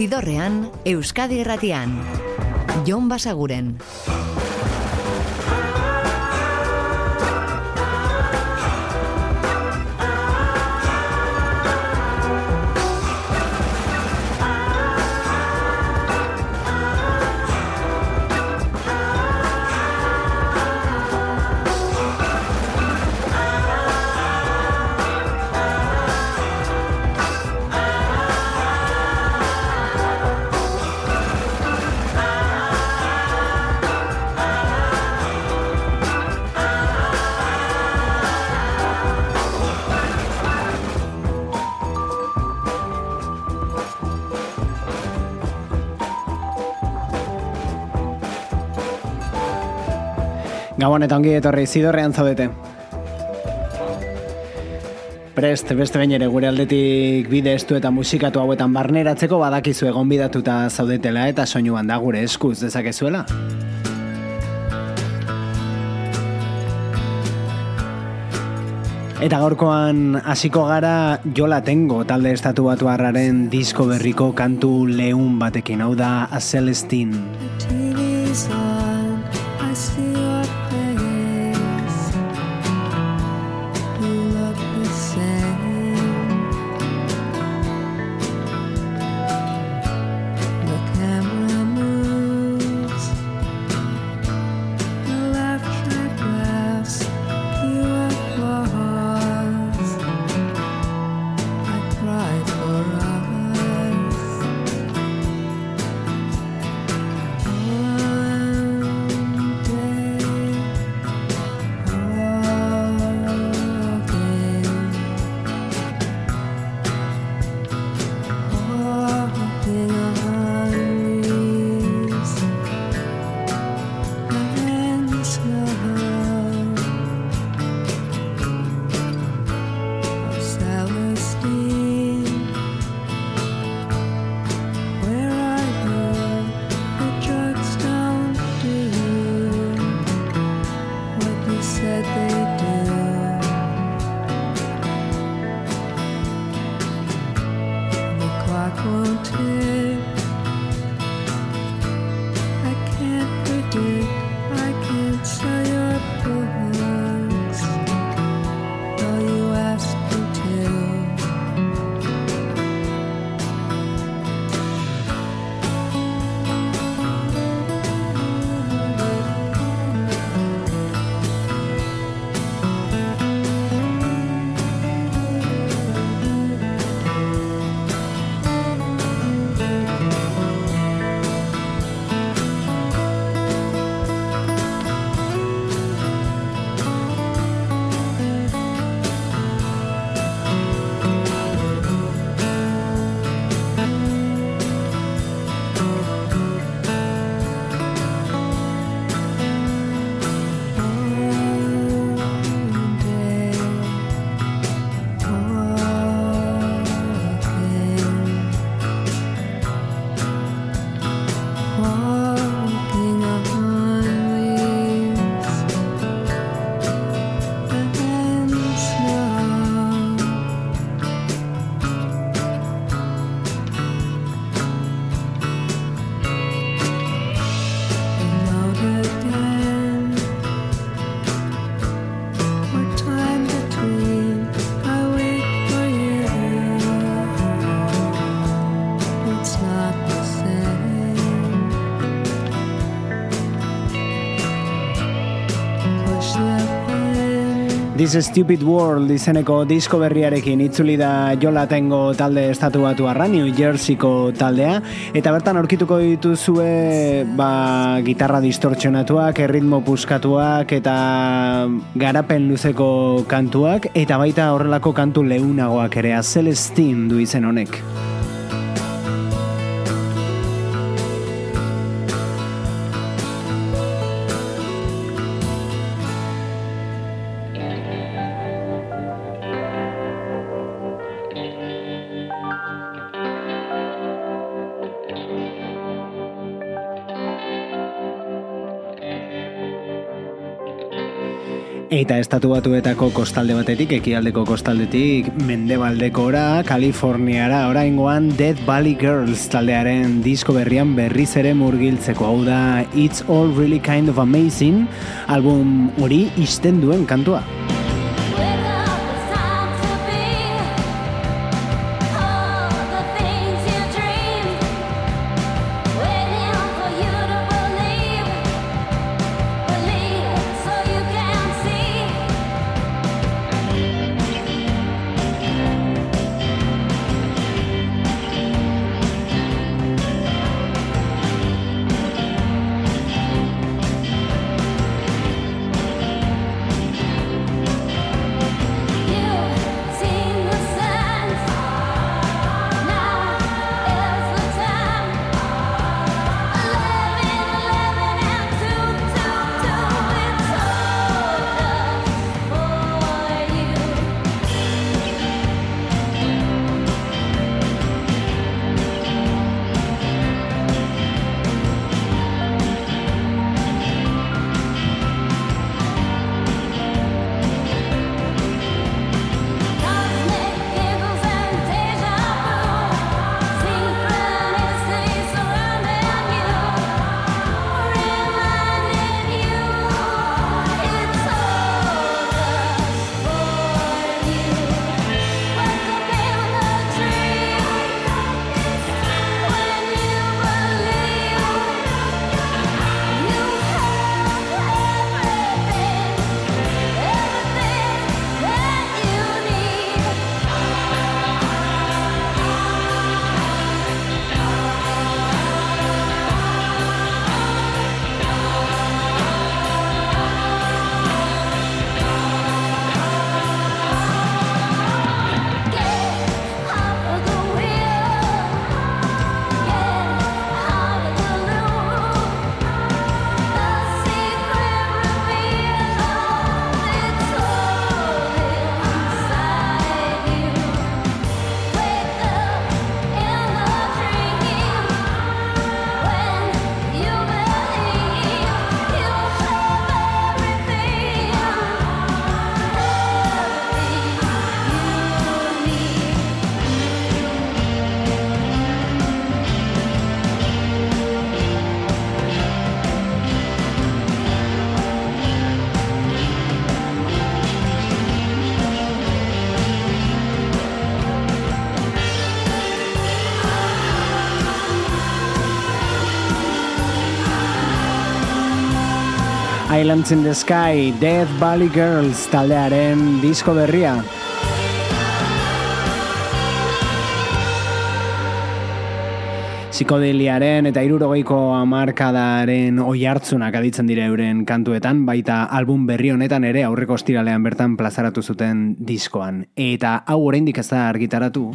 Zidorrean, Euskadi Erratian. Jon Basaguren. Gabon eta ongi etorri zidorrean zaudete. Prest, beste bain ere gure aldetik bide estu eta musikatu hauetan barneratzeko badakizu egon bidatuta zaudetela eta soinuan da gure eskuz dezakezuela. Eta gaurkoan hasiko gara jola tengo talde estatu batu harraren disko berriko kantu lehun batekin hau da A Celestine. This Stupid World izeneko disko berriarekin. Itzuli da jola tengo talde estatu batu arra, New Jerseyko taldea, eta bertan aurkituko dituzue ba, gitarra distortzionatuak, erritmo puskatuak, eta garapen luzeko kantuak, eta baita horrelako kantu leunagoak ere, Celestine du izen honek. Eta estatu batuetako kostalde batetik, ekialdeko kostaldetik, mendebaldekora, Kaliforniara, oraingoan Dead Valley Girls taldearen disko berrian berriz ere murgiltzeko hau da It's All Really Kind of Amazing, album hori izten duen kantua. Islands in the Sky, Death Valley Girls taldearen disko berria. Psikodeliaren eta irurogeiko amarkadaren oi hartzunak aditzen dire euren kantuetan, baita album berri honetan ere aurreko estiralean bertan plazaratu zuten diskoan. Eta hau oraindik ez da argitaratu,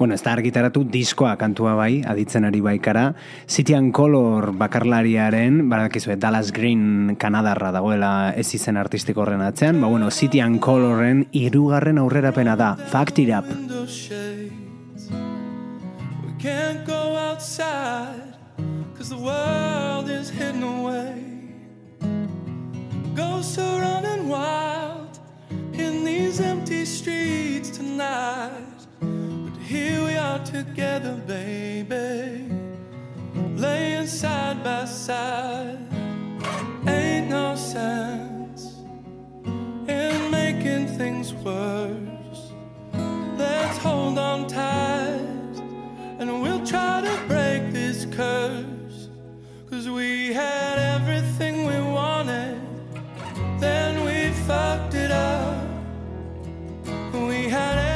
Bueno, ez da argitaratu diskoa kantua bai, aditzen ari baikara. City and Color bakarlariaren, barakizu, Dallas Green Kanadarra dagoela ez izen artistiko horren atzean, ba bueno, City and Colorren irugarren aurrerapena da, Fact It Up. We can't go outside Cause the world is hidden away Ghosts are running wild In these empty streets tonight Here we are together, baby, laying side by side. Ain't no sense in making things worse. Let's hold on tight and we'll try to break this curse. Cause we had everything we wanted, then we fucked it up. We had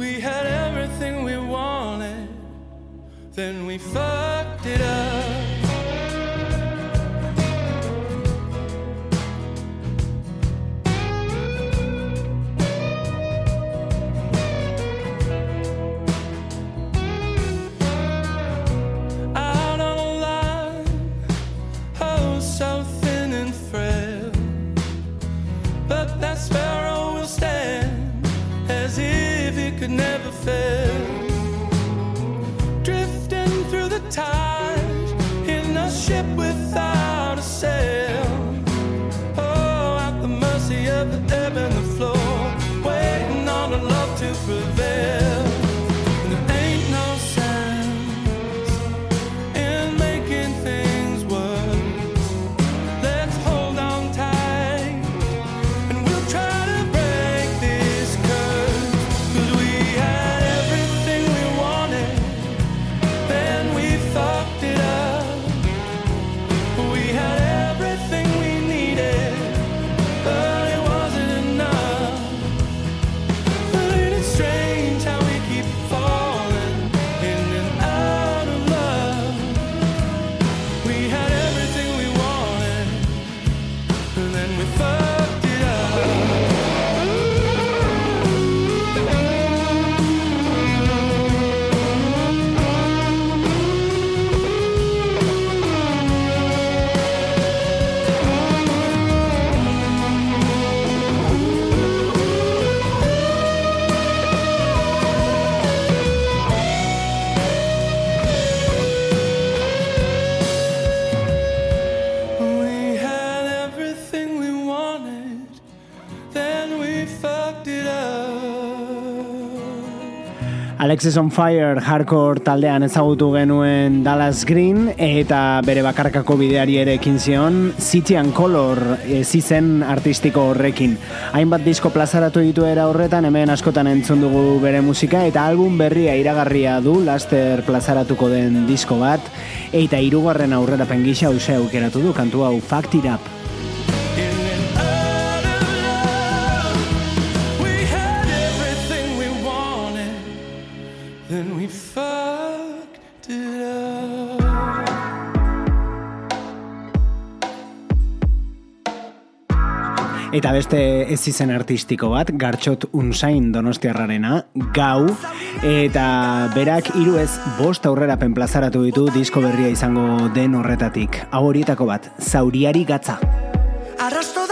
We had everything we wanted, then we fucked it up. fair. Alexis on Fire hardcore taldean ezagutu genuen Dallas Green eta bere bakarkako bideari ere ekin zion City and Color zizen artistiko horrekin. Hainbat disko plazaratu ditu era horretan hemen askotan entzun dugu bere musika eta album berria iragarria du laster plazaratuko den disko bat eta hirugarren aurrera pengisa hause aukeratu du kantu hau Fact It Up. Eta beste ez izen artistiko bat, Gartxot Unsain Donostiarrarena, Gau, eta berak hiru ez bost aurrera penplazaratu ditu disko berria izango den horretatik. Hau horietako bat, Zauriari Gatza. Arrasto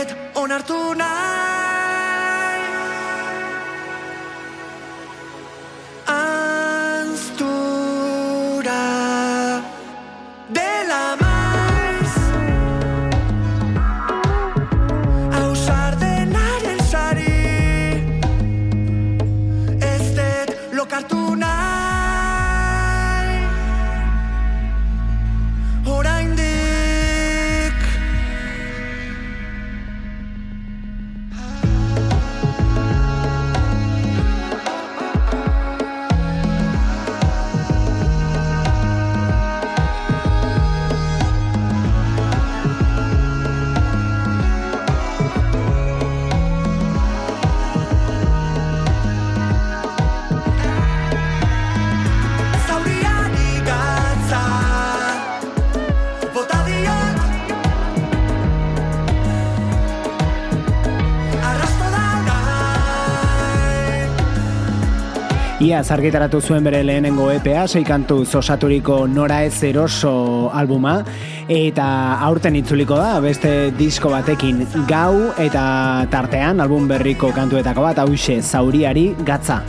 dut onartu nahi. Ia zargitaratu zuen bere lehenengo EPA, seikantu zosaturiko Nora ez eroso albuma, eta aurten itzuliko da, beste disko batekin gau, eta tartean album berriko kantuetako bat, hause, zauriari gatza.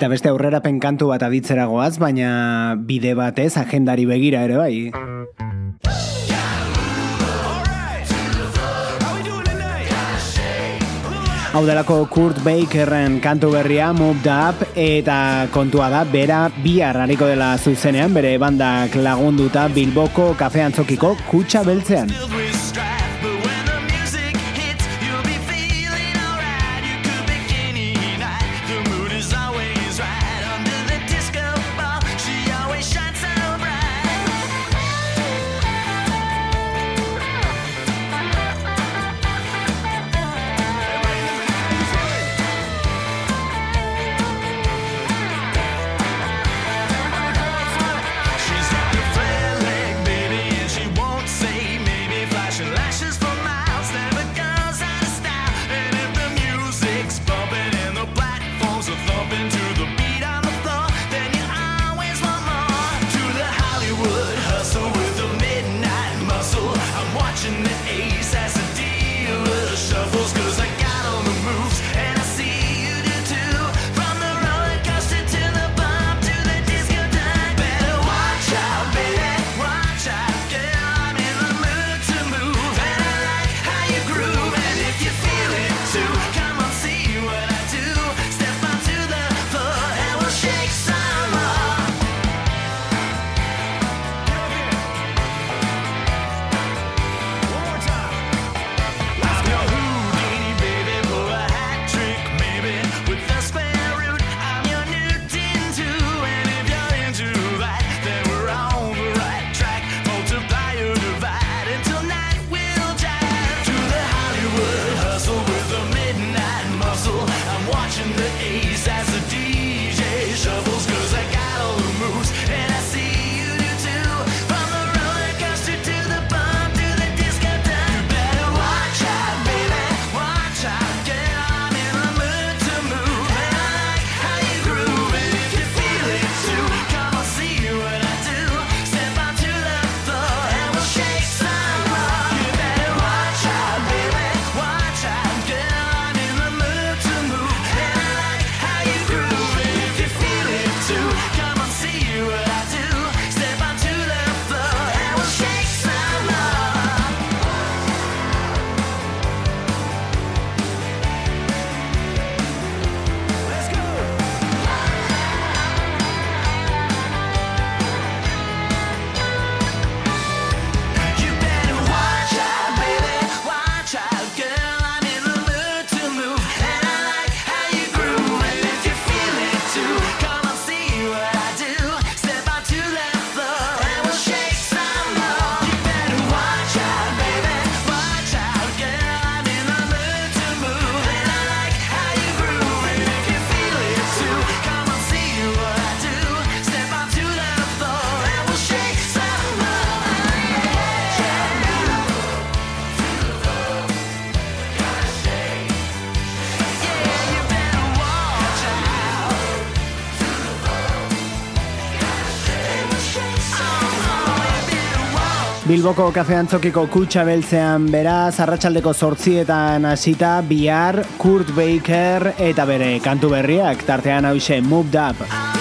Eta beste aurrera penkantu bat aditzeragoaz, baina bide batez agendari begira ere bai. Hau delako Kurt Bakerren kantu berria Moved Up eta kontua da bera bi harrariko dela zuzenean bere bandak lagunduta Bilboko kafean zokiko kutsa beltzean. Bilboko kafean txokiko kutsa beltzean beraz, arratsaldeko sortzietan hasita bihar, Kurt Baker eta bere kantu berriak, tartean hause Moved Up.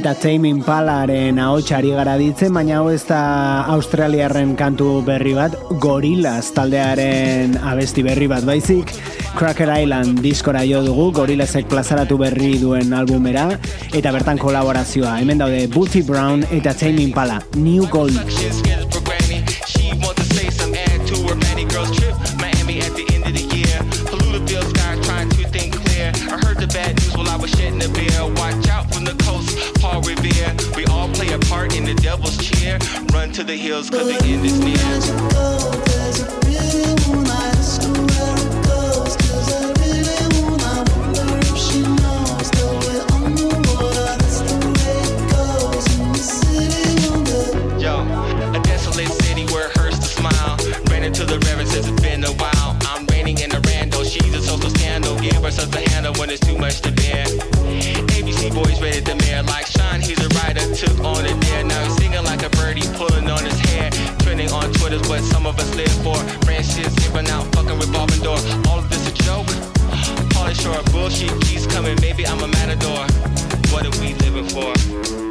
Eta Tame Impalaren ahotsari gara ditzen, baina hau ez da Australiarren kantu berri bat, Gorillaz taldearen abesti berri bat baizik, Cracker Island diskora jo dugu, Gorillazek plazaratu berri duen albumera, eta bertan kolaborazioa, hemen daude Booty Brown eta Tame Impala, New Gold. To the hills cause the end is near. to smile. Ran into the reverend says it's been a while. I'm raining in a rando. She's a social scandal. Give herself a handle when it's too much to bear. ABC boys rated the mayor like Sean. He's a writer. Took on it there. Now Trending on what some of us live for. Brand shit's giving out, fucking revolving door. All of this a joke. Pauly Shore, bullshit keeps coming. Maybe I'm a matador. What are we living for?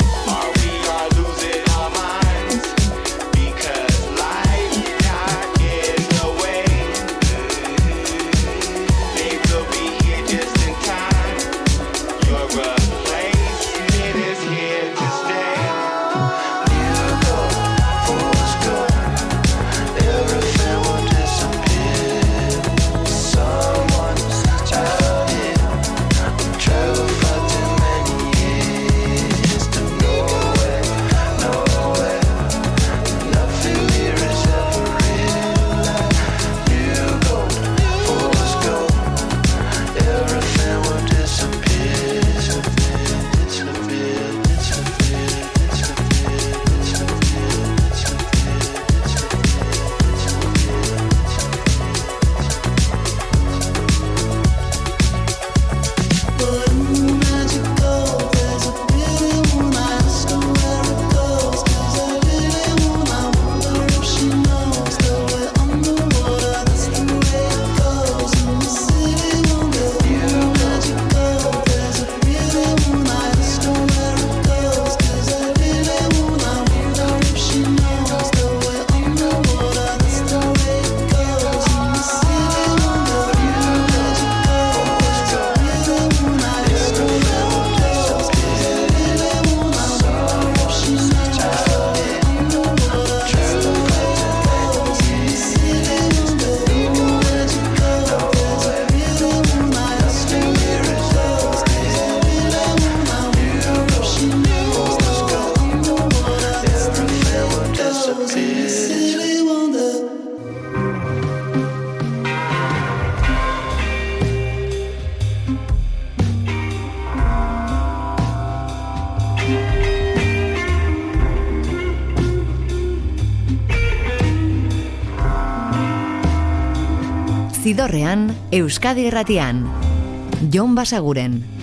Zidorrean, Euskadi Erratian. Jon Basaguren.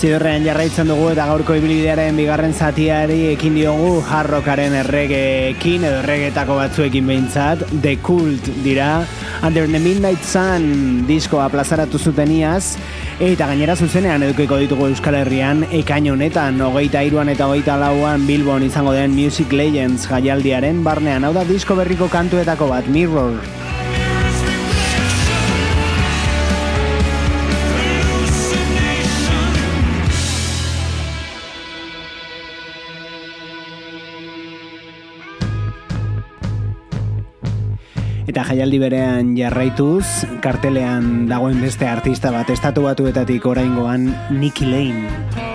Zidorrean jarraitzen dugu eta gaurko ibilidearen bigarren zatiari ekin diogu harrokaren erregeekin edo erregetako batzuekin behintzat. The Cult dira. Under the Midnight Sun diskoa plazaratu zuteniaz eta gainera zuzenean edukiko ditugu Euskal Herrian ekain honetan hogeita iruan eta hogeita lauan Bilbon izango den Music Legends jaialdiaren barnean. Hau da disko berriko kantuetako bat Mirror jaialdi berean jarraituz, kartelean dagoen beste artista bat estatu batuetatik oraingoan Nicky Lane.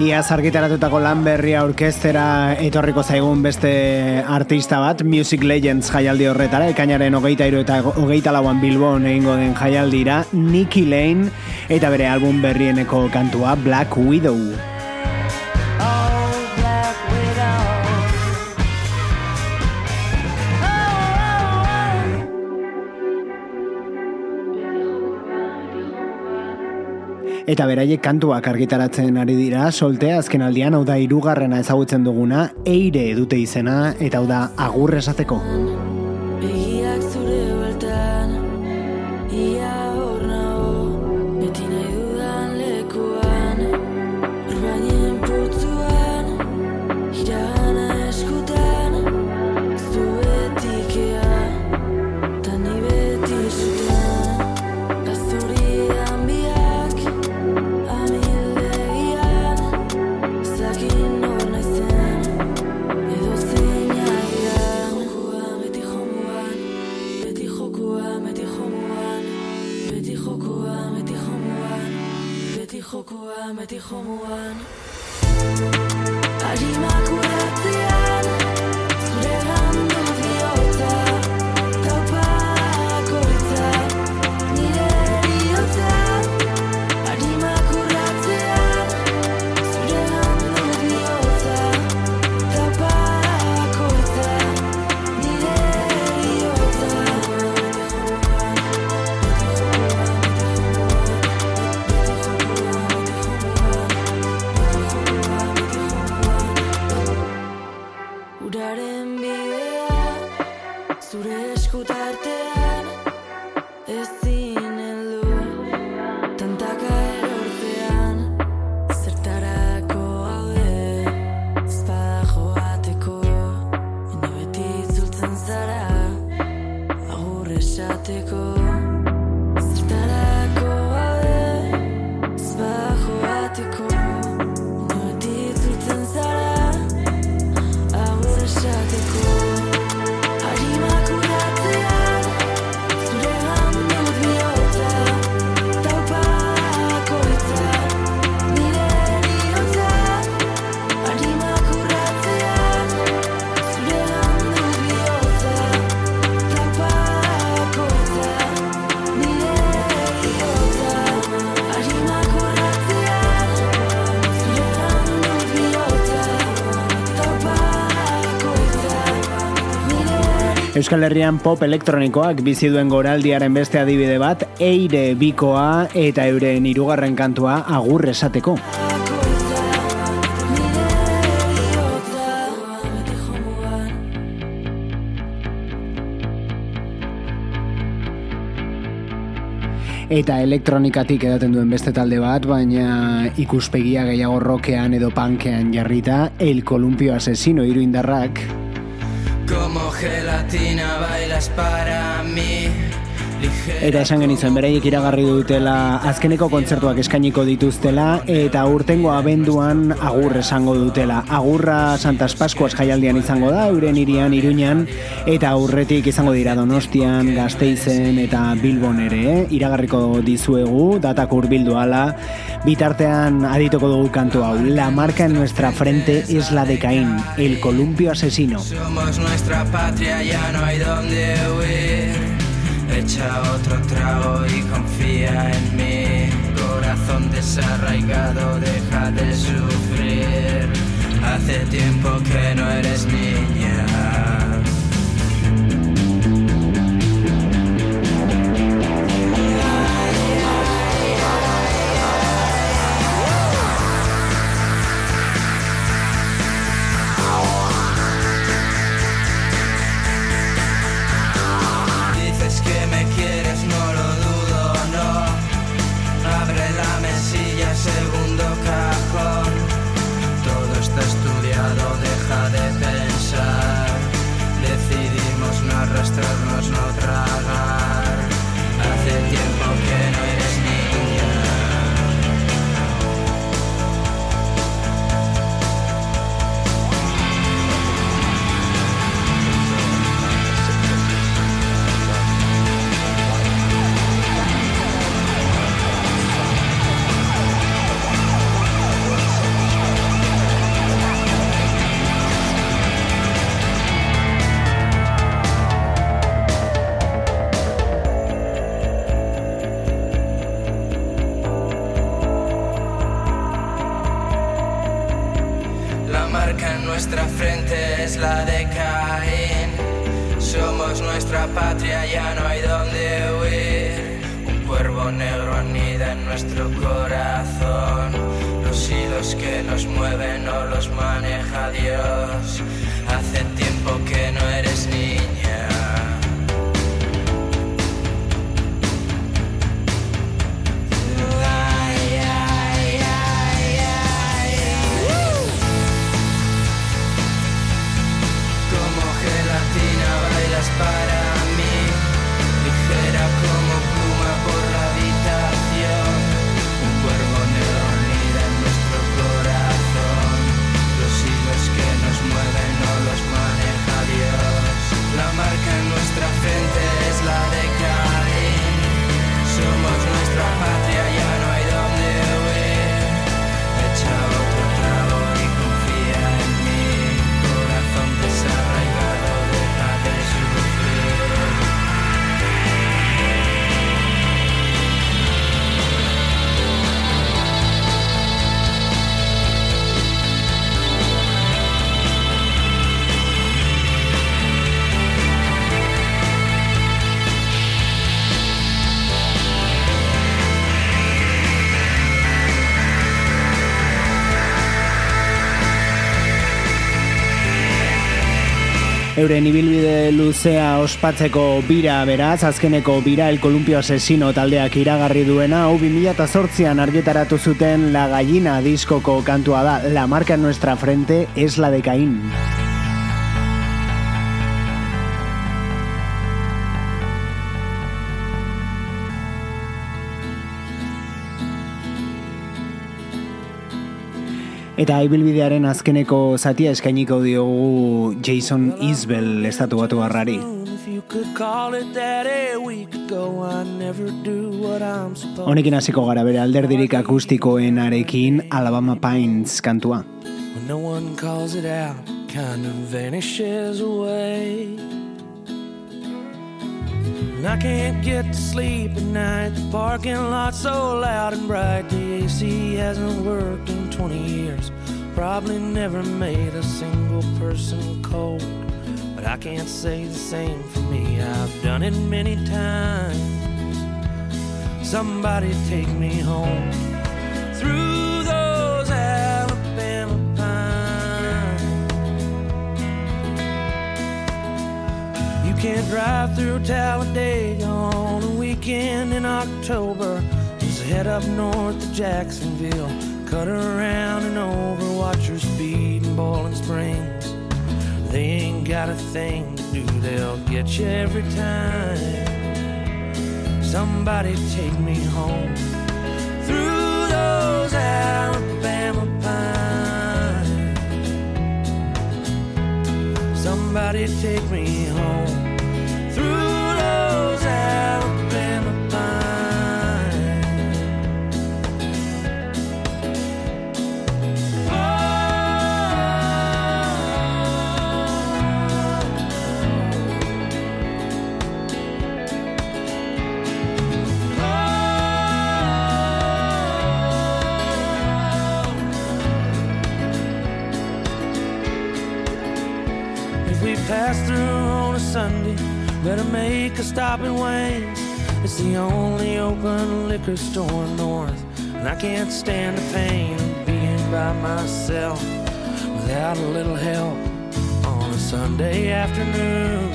Iaz argitaratutako lan berria orkestera etorriko zaigun beste artista bat, Music Legends jaialdi horretara, ekainaren hogeita iru eta hogeita lauan Bilbon egingo den jaialdira, Nicky Lane, eta bere album berrieneko kantua Black Widow. Eta beraiek kantuak argitaratzen ari dira soltea azken aldian hau da irugarrena ezagutzen duguna eire dute izena eta hau da agur esateko. dijo Mugan. Euskal Herrian pop elektronikoak bizi duen goraldiaren beste adibide bat, eire bikoa eta euren hirugarren kantua agur esateko. Eta elektronikatik edaten duen beste talde bat, baina ikuspegia gehiago rokean edo pankean jarrita, el kolumpio asesino iruindarrak, Como gelatina bailas para mí Eta esan genitzen bereiek iragarri dutela azkeneko kontzertuak eskainiko dituztela eta urtengo abenduan agur esango dutela. Agurra Santas Pascuas jaialdian izango da, euren irian, iruñan, eta aurretik izango dira Donostian, Gasteizen eta Bilbon ere, eh? iragarriko dizuegu, datak urbildu ala, bitartean adituko dugu kantu hau. La marca en nuestra frente es la de Caín, el columpio asesino. Somos nuestra patria, ya no hay donde huir. Echa otro trago y confía en mí. Corazón desarraigado, deja de sufrir. Hace tiempo que no eres niña. Euren ibilbide luzea ospatzeko bira beraz, azkeneko bira el kolumpio asesino taldeak iragarri duena, hau 2008an argitaratu zuten la gallina diskoko kantua da, la marca en nuestra frente es la de Caín. Eta ibilbidearen azkeneko zatia eskainiko diogu Jason Isbell estatu batu harrari. Honekin hasiko gara bere alderdirik akustikoen arekin Alabama Pines kantua. When no one calls it out, kind of vanishes away. And I can't get to sleep at night. The parking lot's so loud and bright. The AC hasn't worked in 20 years. Probably never made a single person cold. But I can't say the same for me. I've done it many times. Somebody take me home through those Alabama can't drive through Talladega on a weekend in October. Just head up north to Jacksonville, cut around and over, watch your speed in Bowling Springs. They ain't got a thing to do, they'll get you every time. Somebody take me home through those Alabama pines. Somebody take me home better make a stop in Wayne's. It's the only open liquor store north, and I can't stand the pain of being by myself without a little help on a Sunday afternoon.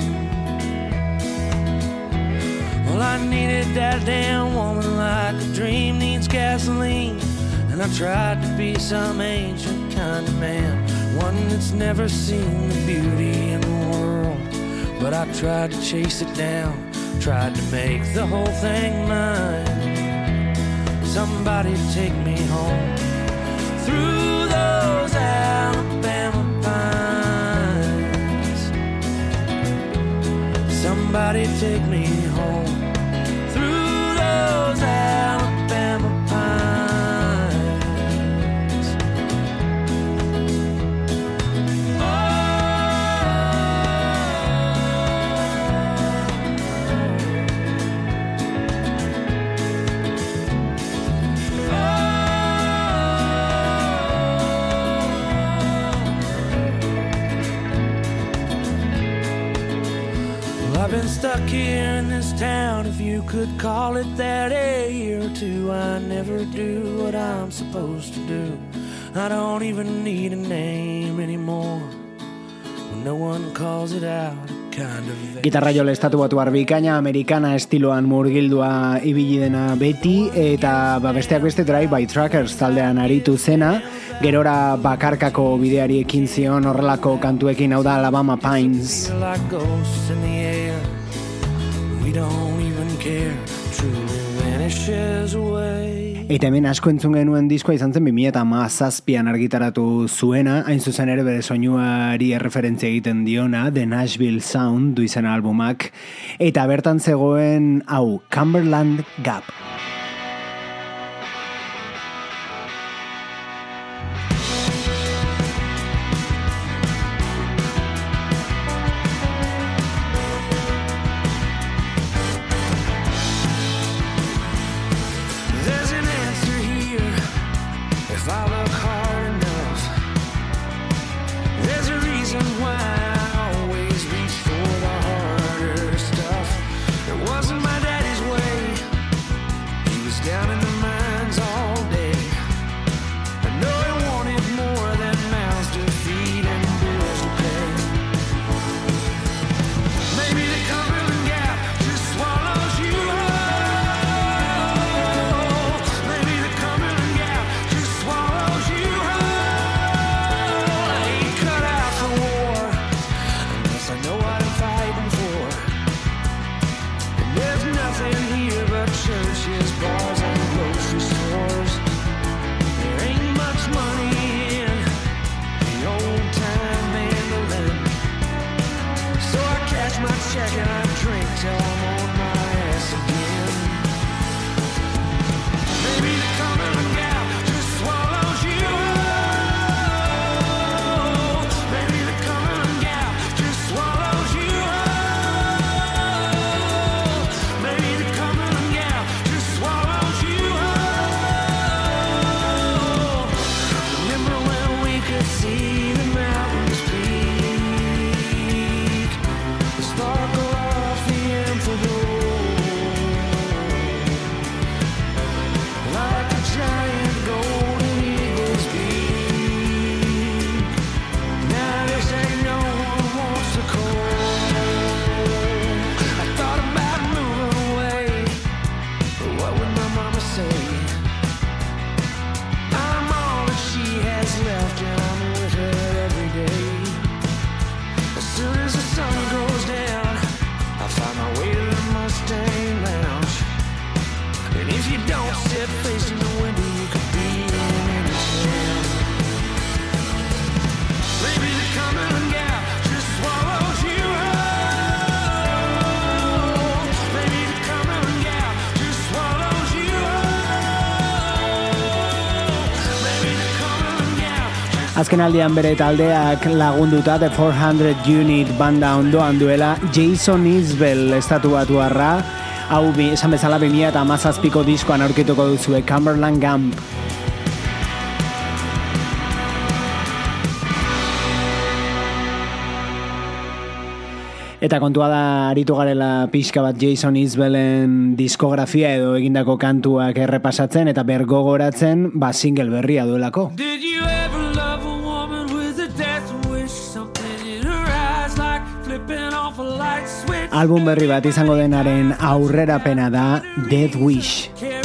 Well, I needed that damn woman like a dream needs gasoline, and I tried to be some ancient kind of man one that's never seen the beauty in the world. But I tried to chase it down, tried to make the whole thing mine. Somebody take me home through those Alabama pines. Somebody take me home through those Alabama Stuck here in this town, if you could call it that, a year or two. I never do what I'm supposed to do. I don't even need a name anymore. When no one calls it out. Gitarra jole estatu batu bikaina, amerikana estiloan murgildua ibili dena beti, eta ba, besteak beste drive by trackers taldean aritu zena, gerora bakarkako bideari ekin zion horrelako kantuekin hau da Alabama Pines. Don't even care. Truly vanishes away. Eta hemen asko entzun genuen diskoa izan zen 2000 eta mazazpian argitaratu zuena, hain zuzen ere bere soinuari erreferentzia egiten diona, The Nashville Sound du izena albumak, eta bertan zegoen hau, Cumberland Gap. down in the Azken aldean bere taldeak lagunduta The 400 Unit banda ondoan duela Jason Isbell estatu batu arra hau bi, esan bezala bimia eta amazazpiko diskoan aurkituko duzue Cumberland Gump Eta kontua da aritu garela pixka bat Jason Isbellen diskografia edo egindako kantuak errepasatzen eta bergogoratzen ba single berria duelako. Album berri bat izango denaren aurrera pena da Death Wish.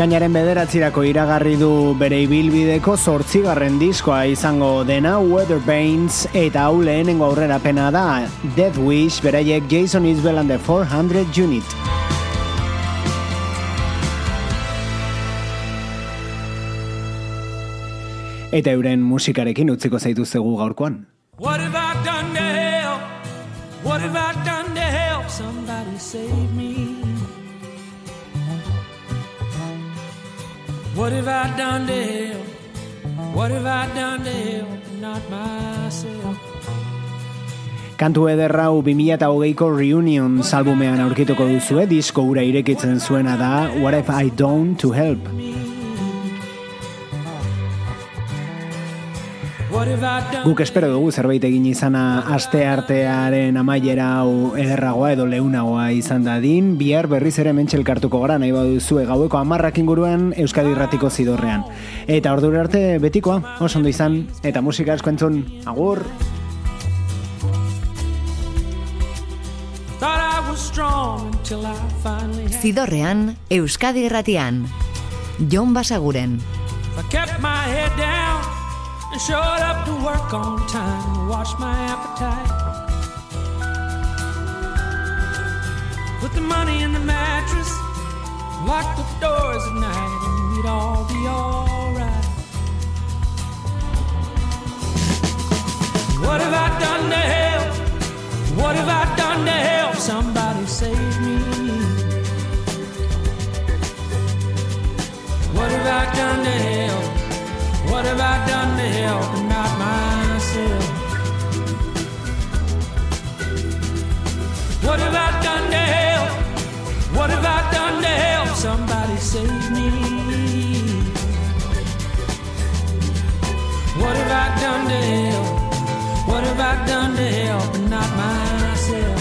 Ekainaren bederatzirako iragarri du bere ibilbideko zortzigarren diskoa izango dena Weather Bains eta hau lehenengo aurrera pena da Death Wish beraiek Jason Isbell and the 400 Unit. Eta euren musikarekin utziko zaituztegu gaurkoan. What have I done to help? What have I done to help somebody save me? What have I done to help? What have I done to help? Not myself. Kantu ederra u 2008ko Reunion albumean aurkituko duzue, disko ura irekitzen zuena da What have I done to help? Guk espero dugu zerbait egin izana aste artearen amaiera hau ederragoa edo leunagoa izan dadin, bihar berriz ere mentxelkartuko gara nahi baduzue gaueko amarrak inguruan Euskadi Irratiko zidorrean. Eta ordure arte betikoa, oso ondo izan, eta musika asko entzun, agur! Zidorrean, Euskadi Irratian, Jon Basaguren. I kept my head down showed up to work on time watch my appetite. Put the money in the mattress, lock the doors at night, and we'd all be alright. What have I done to help? What have I done to help somebody save me? What have I done to help? What have I done to help and not myself? What have I done to help? What have I done to help somebody save me? What have I done to help? What have I done to help and not myself?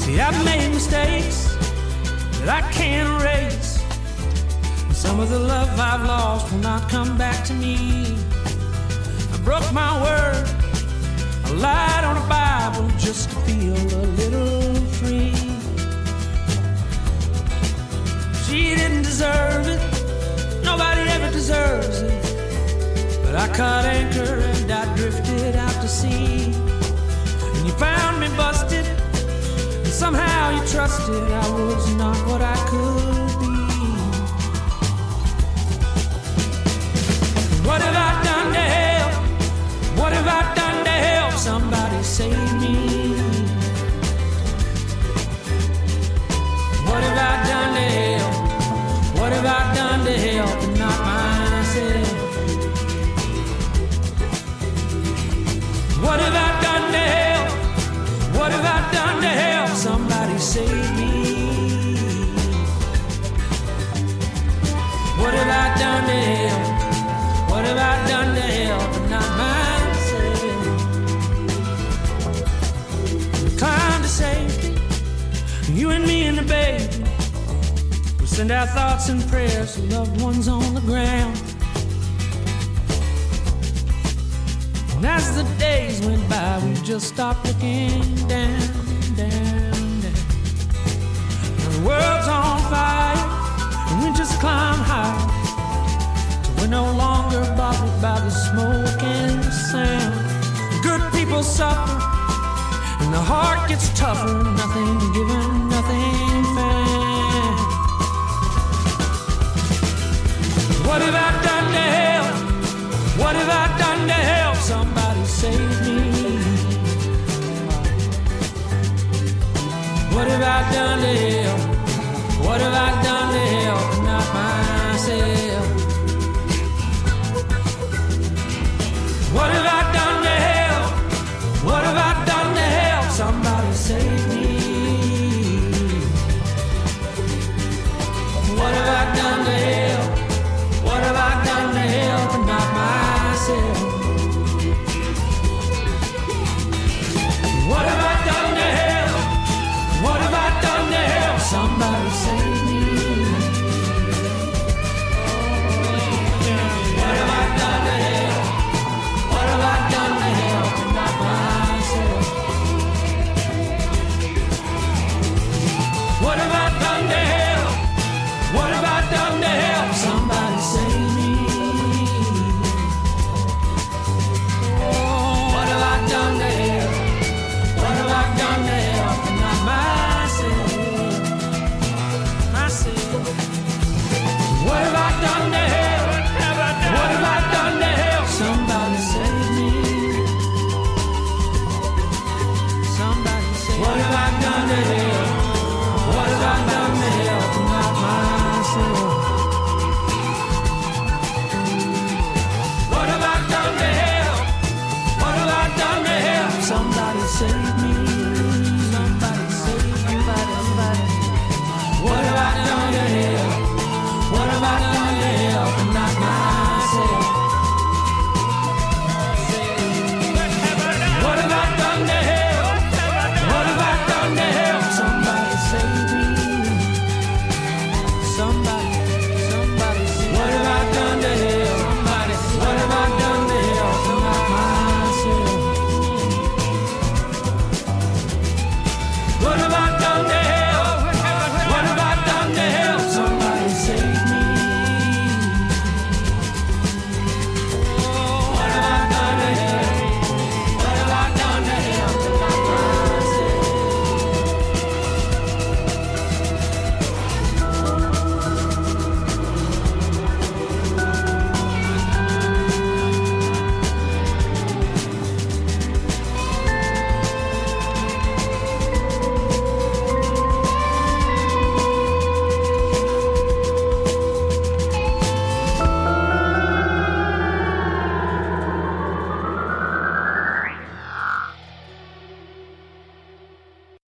See, I've made mistakes that I can't erase. Some of the love I've lost will not come back to me. I broke my word. I lied on a Bible just to feel a little free. She didn't deserve it. Nobody ever deserves it. But I caught anchor and I drifted out to sea. And you found me busted. And somehow you trusted I was not what I could to help? What have I done to help and not myself? What have I done to help? What have I done to help somebody save me? What have I done to help? What have I done to help but not myself? Climb to safety, you and me send our thoughts and prayers to loved ones on the ground. And as the days went by, we just stopped looking down, down, down. The world's on fire, and we just climb high. We're no longer bothered by the smoke and the sound. Good people suffer, and the heart gets tougher. Nothing given, nothing found. What have I done to help? What have I done to help somebody save me? What have I done to help? What have I done to help? Not myself. What have I done to help? What have I done to help somebody save me? What have I done to help? What